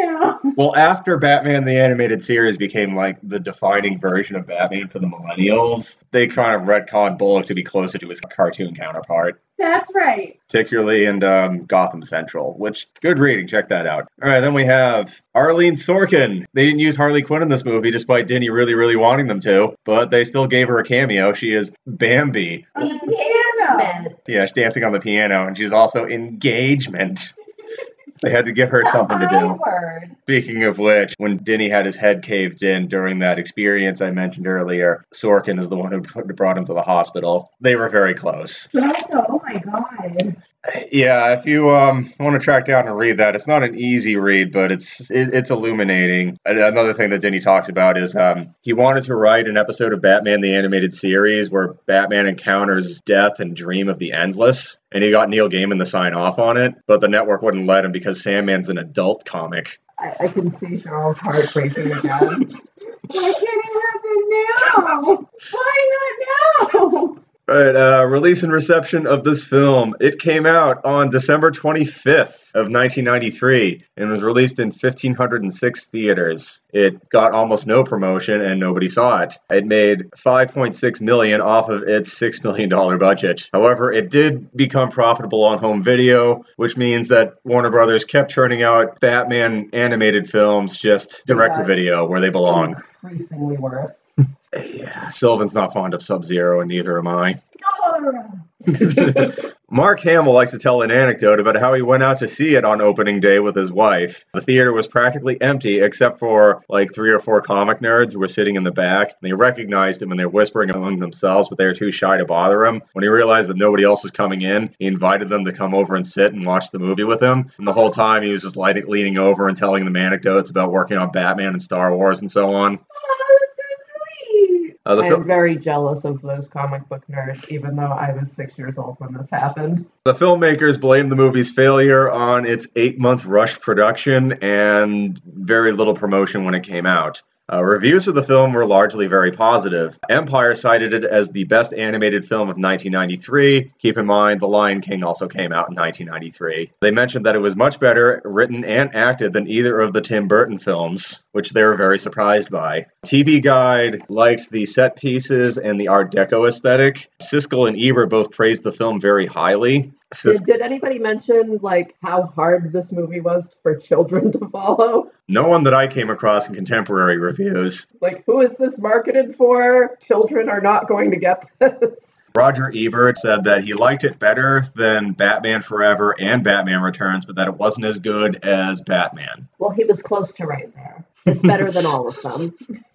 I'm sad now. Well, after Batman the Animated Series became like the defining version of Batman for the millennials, they kind of retconned Bullock to be closer to his cartoon counterpart. That's right. particularly in um, Gotham Central, which good reading. Check that out. All right, then we have Arleen Sorkin. They didn't use Harley Quinn in this movie, despite Dini really, really wanting them to, but they still gave her a cameo. She is Bambi. On the piano. Engagement. Yeah, she's dancing on the piano, and she's also engagement. They had to give her something to do. word. Speaking of which, when Dini had his head caved in during that experience I mentioned earlier, Sorkin is the one who brought him to the hospital. They were very close. But also, my god. Yeah, if you um want to track down and read that, it's not an easy read, but it's it, it's illuminating. Another thing that Dini talks about is um he wanted to write an episode of Batman the Animated Series where Batman encounters death and dream of the endless, and he got Neil Gaiman to sign off on it, but the network wouldn't let him because Sandman's an adult comic. I, I can see Charles' heart breaking again. (laughs) Why can't it happen now? Why not now? (laughs) Right, uh, release and reception of this film. It came out on December 25th of 1993 and was released in 1,506 theaters. It got almost no promotion and nobody saw it. It made 5.6 million off of its $6 million budget. However, it did become profitable on home video, which means that Warner Brothers kept churning out Batman animated films just direct to video where they belong. Increasingly worse. (laughs) Yeah, Sylvan's not fond of Sub Zero, and neither am I. (laughs) (laughs) Mark Hamill likes to tell an anecdote about how he went out to see it on opening day with his wife. The theater was practically empty except for like three or four comic nerds who were sitting in the back. They recognized him and they were whispering among themselves, but they were too shy to bother him. When he realized that nobody else was coming in, he invited them to come over and sit and watch the movie with him. And the whole time he was just like leaning over and telling them anecdotes about working on Batman and Star Wars and so on. Oh, that's so sweet. Uh, I fil- am very jealous of those comic book nerds, even though I was six years old when this happened. The filmmakers blamed the movie's failure on its eight month rushed production and very little promotion when it came out. Uh, reviews for the film were largely very positive. Empire cited it as the best animated film of 1993. Keep in mind, The Lion King also came out in 1993. They mentioned that it was much better written and acted than either of the Tim Burton films, which they were very surprised by. TV Guide liked the set pieces and the Art Deco aesthetic. Siskel and Ebert both praised the film very highly. Sis- Did, did anybody mention like how hard this movie was for children to follow? no one that I came across in contemporary reviews. Like, who is this marketed for? Children are not going to get this. Roger Ebert said that he liked it better than Batman Forever and Batman Returns, but that it wasn't as good as Batman. Well, he was close to right there. It's better than all of them. (laughs)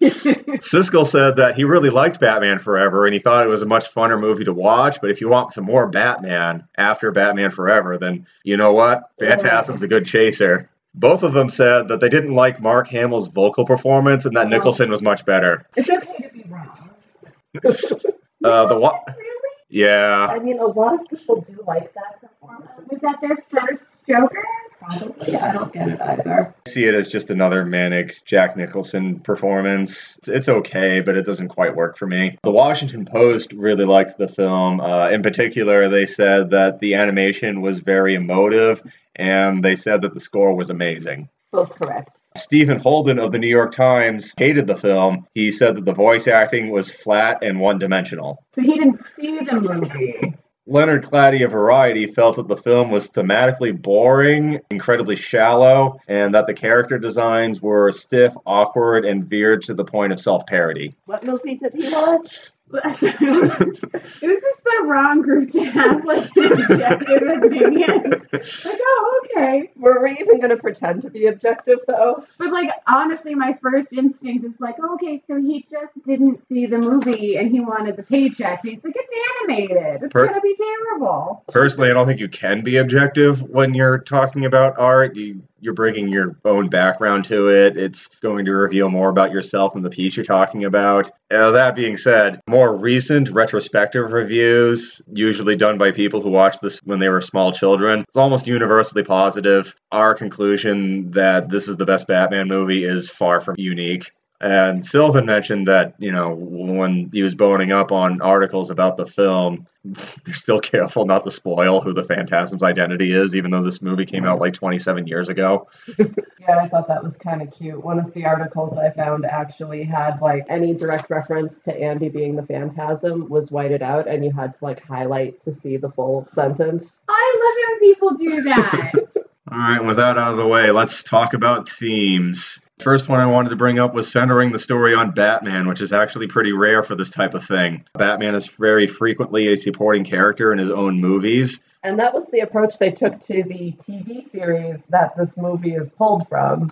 Siskel said that he really liked Batman Forever and he thought it was a much funner movie to watch, but if you want some more Batman after Batman Forever, then you know what? Phantasm's a good chaser. Both of them said that they didn't like Mark Hamill's vocal performance and that Nicholson was much better. It's okay to be wrong. (laughs) Uh, the wa- (laughs) yeah, I mean, a lot of people do like that performance. Was that their first Joker? Probably. I don't get it either. I see it as just another manic Jack Nicholson performance. It's okay, but it doesn't quite work for me. The Washington Post really liked the film. Uh, in particular, they said that the animation was very emotive, and they said that the score was amazing. Both correct. Stephen Holden of the New York Times hated the film. He said that the voice acting was flat and one dimensional. So he didn't see the movie. Leonard Klady of Variety felt that the film was thematically boring, incredibly shallow, and that the character designs were stiff, awkward, and veered to the point of self parody. What movie did he watch? (laughs) this is the wrong group to have like an objective opinion. Like, oh, okay. Were we even going to pretend to be objective, though? But like honestly, my first instinct is like, okay, so he just didn't see the movie and he wanted the paycheck. He's like, it's animated. It's Per- gonna be terrible. Personally, I don't think you can be objective when you're talking about art. You, you're bringing your own background to it. It's going to reveal more about yourself and the piece you're talking about. Uh, that being said, more recent retrospective reviews, usually done by people who watched this when they were small children, it's almost universally positive. Our conclusion that this is the best Batman movie is far from unique. And Sylvan mentioned that, you know, when he was boning up on articles about the film, (laughs) they're still careful not to spoil who the Phantasm's identity is, even though this movie came out mm-hmm. like 27 years ago. (laughs) Yeah, I thought that was kind of cute. One of the articles I found actually had like any direct reference to Andy being the phantasm was whited out, and you had to like highlight to see the full sentence. I love it when people do that. (laughs) All right, with that out of the way, let's talk about themes. First one I wanted to bring up was centering the story on Batman, which is actually pretty rare for this type of thing. Batman is very frequently a supporting character in his own movies, And that was the approach they took to the TV series that this movie is pulled from.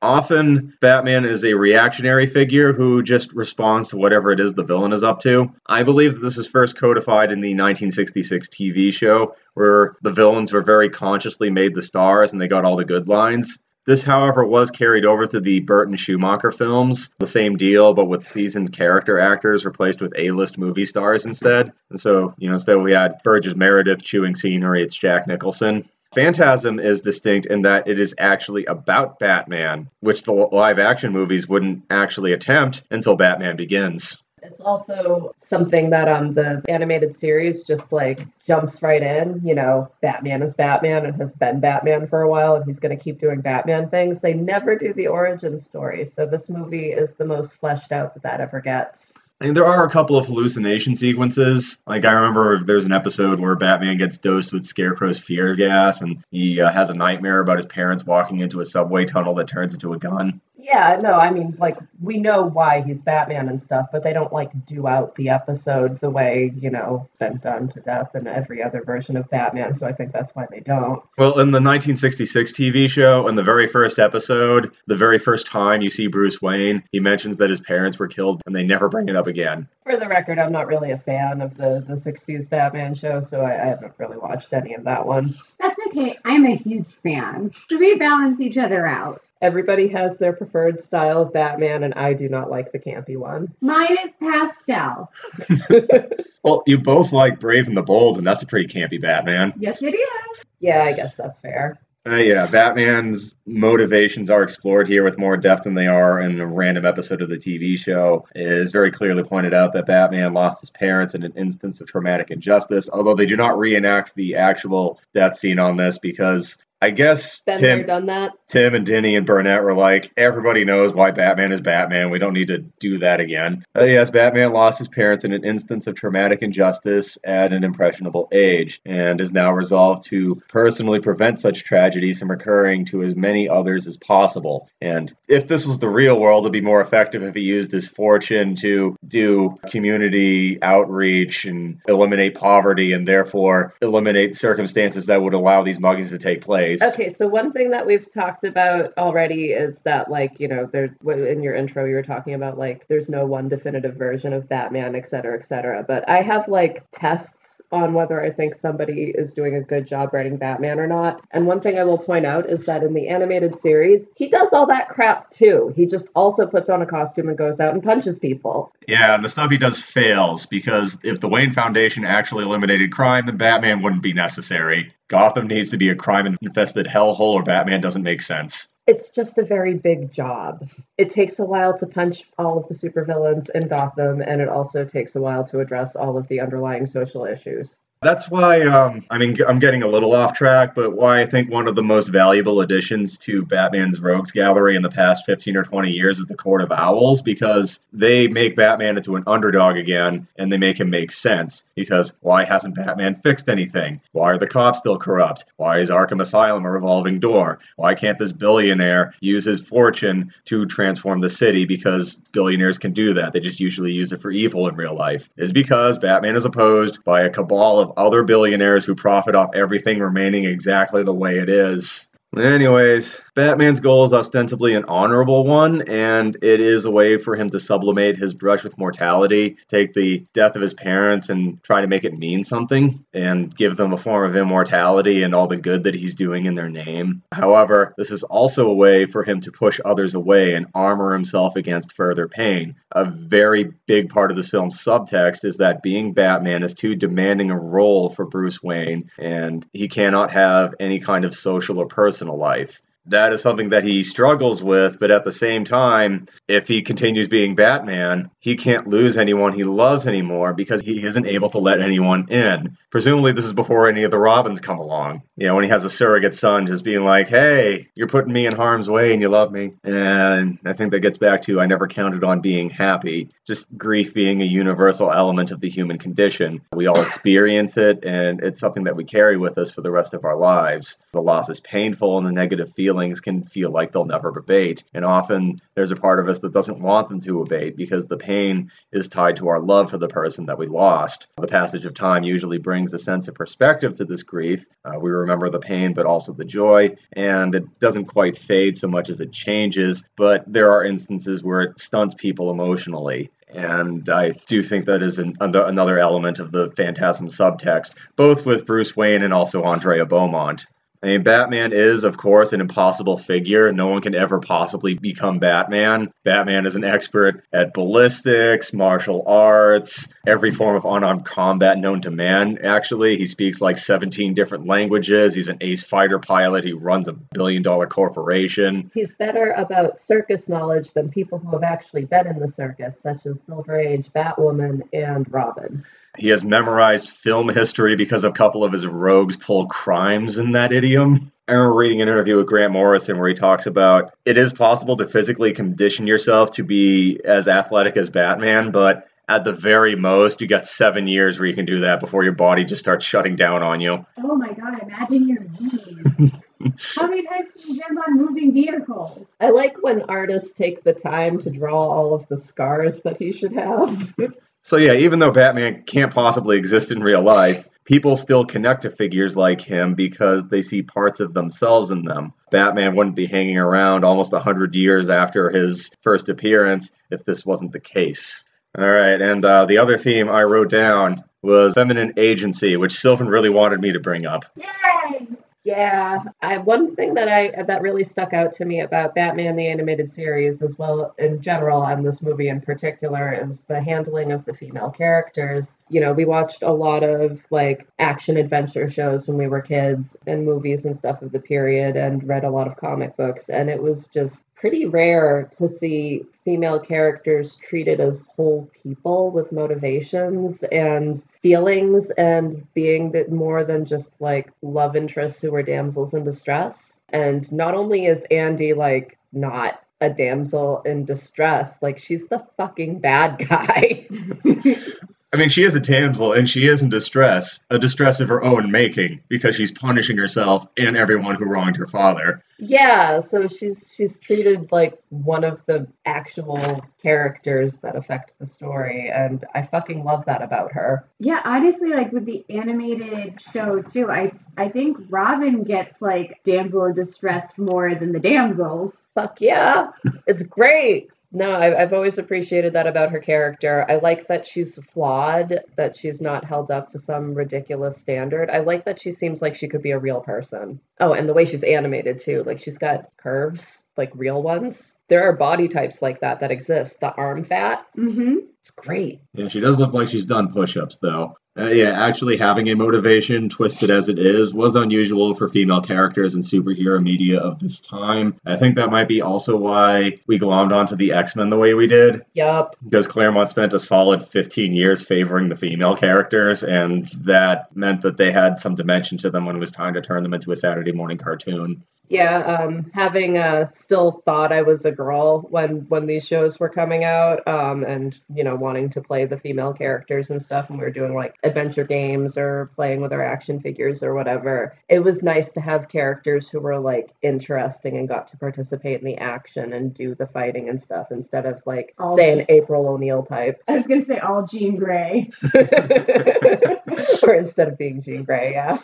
Often, Batman is a reactionary figure who just responds to whatever it is the villain is up to. I believe that this was first codified in the 1966 TV show, where the villains were very consciously made the stars and they got all the good lines. This, however, was carried over to the Burton Schumacher films. The same deal, but with seasoned character actors replaced with A list movie stars instead. And so, you know, instead we had Burgess Meredith chewing scenery, it's Jack Nicholson. Phantasm is distinct in that it is actually about Batman, which the live action movies wouldn't actually attempt until Batman begins. It's also something that um the animated series just like jumps right in. You know, Batman is Batman and has been Batman for a while, and he's going to keep doing Batman things. They never do the origin story, so this movie is the most fleshed out that that ever gets. I mean, there are a couple of hallucination sequences. Like I remember there's an episode where Batman gets dosed with Scarecrow's fear gas, and he uh, has a nightmare about his parents walking into a subway tunnel that turns into a gun. Yeah, no, I mean, like, we know why he's Batman and stuff, but they don't, like, do out the episode the way, you know, been done to death in every other version of Batman, so I think that's why they don't. Well, in the 1966 TV show, in the very first episode, the very first time you see Bruce Wayne, he mentions that his parents were killed, and they never bring it up again. For the record, I'm not really a fan of the, the 60s Batman show, so I, I haven't really watched any of that one. That's okay. I'm a huge fan. So we balance each other out. Everybody has their preferred style of Batman, and I do not like the campy one. Mine is pastel. (laughs) Well, you both like Brave and the Bold, and that's a pretty campy Batman. Yes, it is. Yeah, I guess that's fair. Uh, yeah, Batman's motivations are explored here with more depth than they are in a random episode of the TV show. It is very clearly pointed out that Batman lost his parents in an instance of traumatic injustice, although they do not reenact the actual death scene on this because I guess Been Tim, there, done that. Timm and Dini and Burnett were like, everybody knows why Batman is Batman. We don't need to do that again. Uh, yes, Batman lost his parents in an instance of traumatic injustice at an impressionable age and is now resolved to personally prevent such tragedies from occurring to as many others as possible. And if this was the real world, it'd be more effective if he used his fortune to do community outreach and eliminate poverty and therefore eliminate circumstances that would allow these muggings to take place. Okay, so one thing that we've talked about already is that, like, you know, there in your intro you were talking about like there's no one definitive version of Batman, et cetera, et cetera. But I have like tests on whether I think somebody is doing a good job writing Batman or not. And one thing I will point out is that in the animated series, he does all that crap too. He just also puts on a costume and goes out and punches people. Yeah, the stuff he does fails because if the Wayne Foundation actually eliminated crime, then Batman wouldn't be necessary. Gotham needs to be a crime infested hellhole, or Batman doesn't make sense. It's just a very big job. It takes a while to punch all of the supervillains in Gotham, and it also takes a while to address all of the underlying social issues. That's why, um, I mean, I'm getting a little off track, but why I think one of the most valuable additions to Batman's Rogues Gallery in the past 15 or 20 years is the Court of Owls, because they make Batman into an underdog again, and they make him make sense. Because why hasn't Batman fixed anything? Why are the cops still corrupt? Why is Arkham Asylum a revolving door? Why can't this billionaire use his fortune to transform the city? Because billionaires can do that. They just usually use it for evil in real life. Is because Batman is opposed by a cabal of other billionaires who profit off everything remaining exactly the way it is. Anyways, Batman's goal is ostensibly an honorable one, and it is a way for him to sublimate his brush with mortality, take the death of his parents and try to make it mean something, and give them a form of immortality and all the good that he's doing in their name. However, this is also a way for him to push others away and armor himself against further pain. A very big part of this film's subtext is that being Batman is too demanding a role for Bruce Wayne, and he cannot have any kind of social or personal life. That is something that he struggles with, but at the same time, if he continues being Batman, he can't lose anyone he loves anymore because he isn't able to let anyone in. Presumably, this is before any of the Robins come along. You know, when he has a surrogate son just being like, hey, you're putting me in harm's way and you love me. And I think that gets back to I never counted on being happy. Just grief being a universal element of the human condition. We all experience it, and it's something that we carry with us for the rest of our lives. The loss is painful, and the negative feelings can feel like they'll never abate. And often there's a part of us that doesn't want them to abate because the pain is tied to our love for the person that we lost. The passage of time usually brings a sense of perspective to this grief. Uh, we remember the pain, but also the joy, and it doesn't quite fade so much as it changes. But there are instances where it stunts people emotionally. And I do think that is an, another element of the Phantasm subtext, both with Bruce Wayne and also Andrea Beaumont. I mean, Batman is, of course, an impossible figure. No one can ever possibly become Batman. Batman is an expert at ballistics, martial arts, every form of unarmed combat known to man, actually. He speaks like 17 different languages. He's an ace fighter pilot. He runs a billion dollar corporation. He's better about circus knowledge than people who have actually been in the circus, such as Silver Age, Batwoman, and Robin. He has memorized film history because a couple of his rogues pull crimes in that idiom. I remember reading an interview with Grant Morrison where he talks about it is possible to physically condition yourself to be as athletic as Batman, but at the very most, you got seven years where you can do that before your body just starts shutting down on you. Oh my god, imagine your knees. (laughs) How many times can you jump on moving vehicles? I like when artists take the time to draw all of the scars that he should have. (laughs) So, yeah, even though Batman can't possibly exist in real life, people still connect to figures like him because they see parts of themselves in them. Batman wouldn't be hanging around almost 100 years after his first appearance if this wasn't the case. All right, and uh, the other theme I wrote down was feminine agency, which Sylvan really wanted me to bring up. Yay! Yeah, I one thing that I that really stuck out to me about Batman the animated series as well in general and this movie in particular is the handling of the female characters. You know, we watched a lot of like action adventure shows when we were kids and movies and stuff of the period and read a lot of comic books and it was just pretty rare to see female characters treated as whole people with motivations and feelings and being that more than just like love interests who were damsels in distress. And not only is Andy like not a damsel in distress, like she's the fucking bad guy. (laughs) I mean, she is a damsel and she is in distress, a distress of her own making, because she's punishing herself and everyone who wronged her father. yeah, so she's she's treated like one of the actual characters that affect the story and I fucking love that about her. Yeah, honestly, like with the animated show too, I I think Robin gets like damsel in distress more than the damsels. Fuck yeah. It's great. No, I've always appreciated that about her character. I like that she's flawed, that she's not held up to some ridiculous standard. I like that she seems like she could be a real person. Oh, and the way she's animated too. Like she's got curves, like real ones. There are body types like that that exist. The arm fat, Mm-hmm. it's great. Yeah, she does look like she's done push ups, though. Uh, yeah, actually having a motivation, twisted as it is, was unusual for female characters in superhero media of this time. I think that might be also why we glommed onto the X Men the way we did, Yup. because Claremont spent a solid 15 years favoring the female characters, and that meant that they had some dimension to them when it was time to turn them into a Saturday morning cartoon. Yeah, um, having uh, still thought I was a girl when when these shows were coming out, um, and you know wanting to play the female characters and stuff, and we were doing like adventure games or playing with our action figures or whatever. It was nice to have characters who were like interesting and got to participate in the action and do the fighting and stuff instead of like All say an April O'Neil type, I was gonna say all Jean Grey. (laughs) or instead of being Jean Grey. Yeah,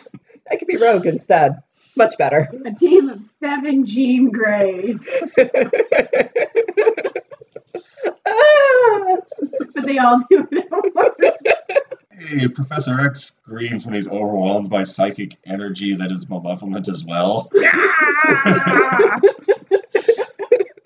I could be Rogue instead. Much better. (laughs) A team of seven Jean Greys. (laughs) But they all do it. (laughs) Hey, Professor X screams when he's overwhelmed by psychic energy that is malevolent as well.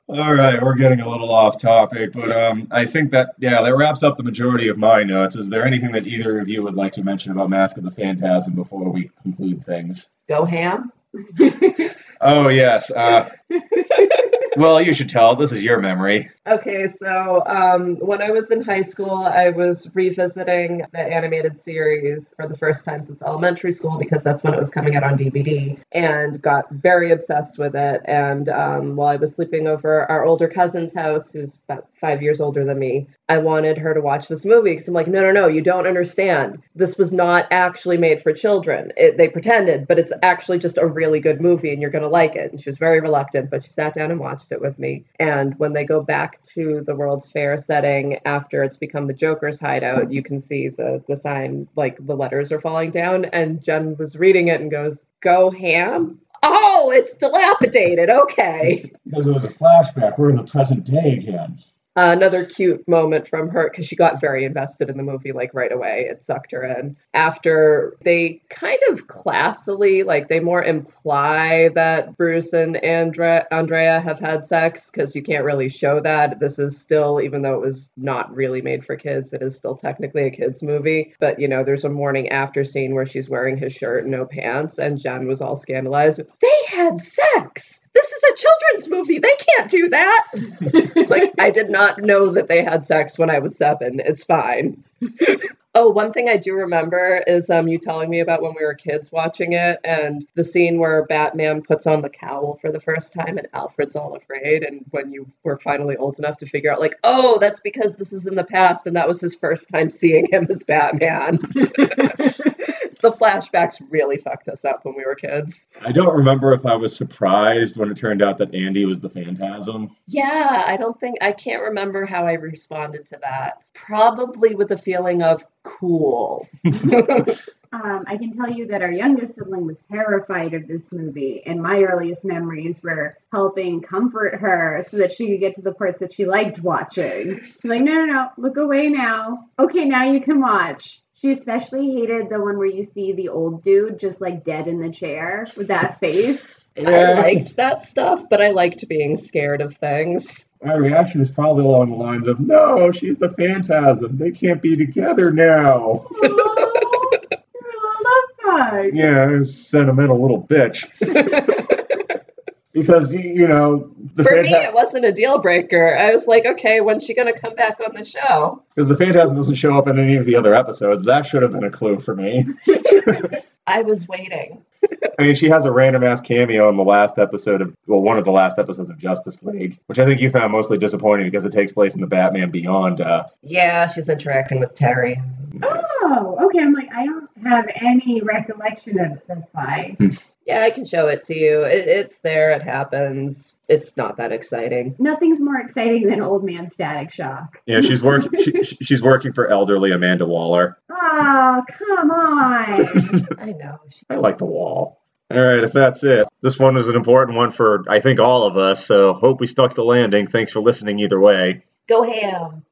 All right, we're getting a little off topic, but um, I think that yeah, that wraps up the majority of my notes. Is there anything that either of you would like to mention about Mask of the Phantasm before we conclude things? Go ham. (laughs) Oh yes. Uh, (laughs) well, you should tell. This is your memory. Okay, so um, when I was in high school, I was revisiting the animated series for the first time since elementary school because that's when it was coming out on DVD and got very obsessed with it. And um, while I was sleeping over our older cousin's house, who's about five years older than me, I wanted her to watch this movie because I'm like, no, no, no, you don't understand. This was not actually made for children. It, they pretended, but it's actually just a really good movie and you're going to like it. And she was very reluctant, but she sat down and watched it with me. And when they go back to the World's Fair setting after it's become the Joker's hideout, you can see the the sign like the letters are falling down. And Jen was reading it and goes, "Go ham." Oh, it's dilapidated. Okay. Because it was a flashback. We're in the present day again. Another cute moment from her because she got very invested in the movie like right away. It sucked her in. After they kind of classily like they more imply that bruce and andrea andrea have had sex because you can't really show that. This is still even though it was not really made for kids it is still technically a kids movie. But you know there's a morning after scene where she's wearing his shirt and no pants and jen was all scandalized. They had sex this is a children's movie they can't do that (laughs) like I did not know that they had sex when I was seven. It's fine. oh, one thing I do remember is um you telling me about when we were kids watching it and the scene where Batman puts on the cowl for the first time and Alfred's all afraid and when you were finally old enough to figure out like, oh, that's because this is in the past and that was his first time seeing him as Batman. (laughs) the flashbacks really fucked us up when we were kids. I don't remember if I was surprised when it turned out that Andy was the Phantasm. Yeah, I don't think I can't remember how I responded to that. Probably with a feeling of cool. (laughs) Um, I can tell you that our youngest sibling was terrified of this movie, and my earliest memories were helping comfort her so that she could get to the parts that she liked watching. She's like, no, no, no, look away now. Okay, now you can watch. She especially hated the one where you see the old dude just like dead in the chair with that face. I liked that stuff, but I liked being scared of things. My reaction is probably along the lines of, "No, she's the Phantasm. They can't be together now." Oh, I love that. Yeah, sentimental little bitch. (laughs) because you know the For me, it wasn't a deal breaker. I was like, okay, when's she gonna come back on the show? because the Phantasm doesn't show up in any of the other episodes. That should have been a clue for me. (laughs) I was waiting. I mean, she has a random ass cameo in the last episode of, well, one of the last episodes of Justice League, which I think you found mostly disappointing because it takes place in the Batman Beyond. Uh, Yeah, she's interacting with Terry. Oh, okay. I'm like, I don't have any recollection of it. That's fine. Yeah, I can show it to you. It, it's there. It happens. It's not that exciting. Nothing's more exciting than old man static shock. Yeah, she's working. (laughs) she, she's working for elderly Amanda Waller. Oh, come on. (laughs) I know. I like the wall. All right, if that's it, this one was an important one for I think all of us. So hope we stuck the landing. Thanks for listening either way. Go ham.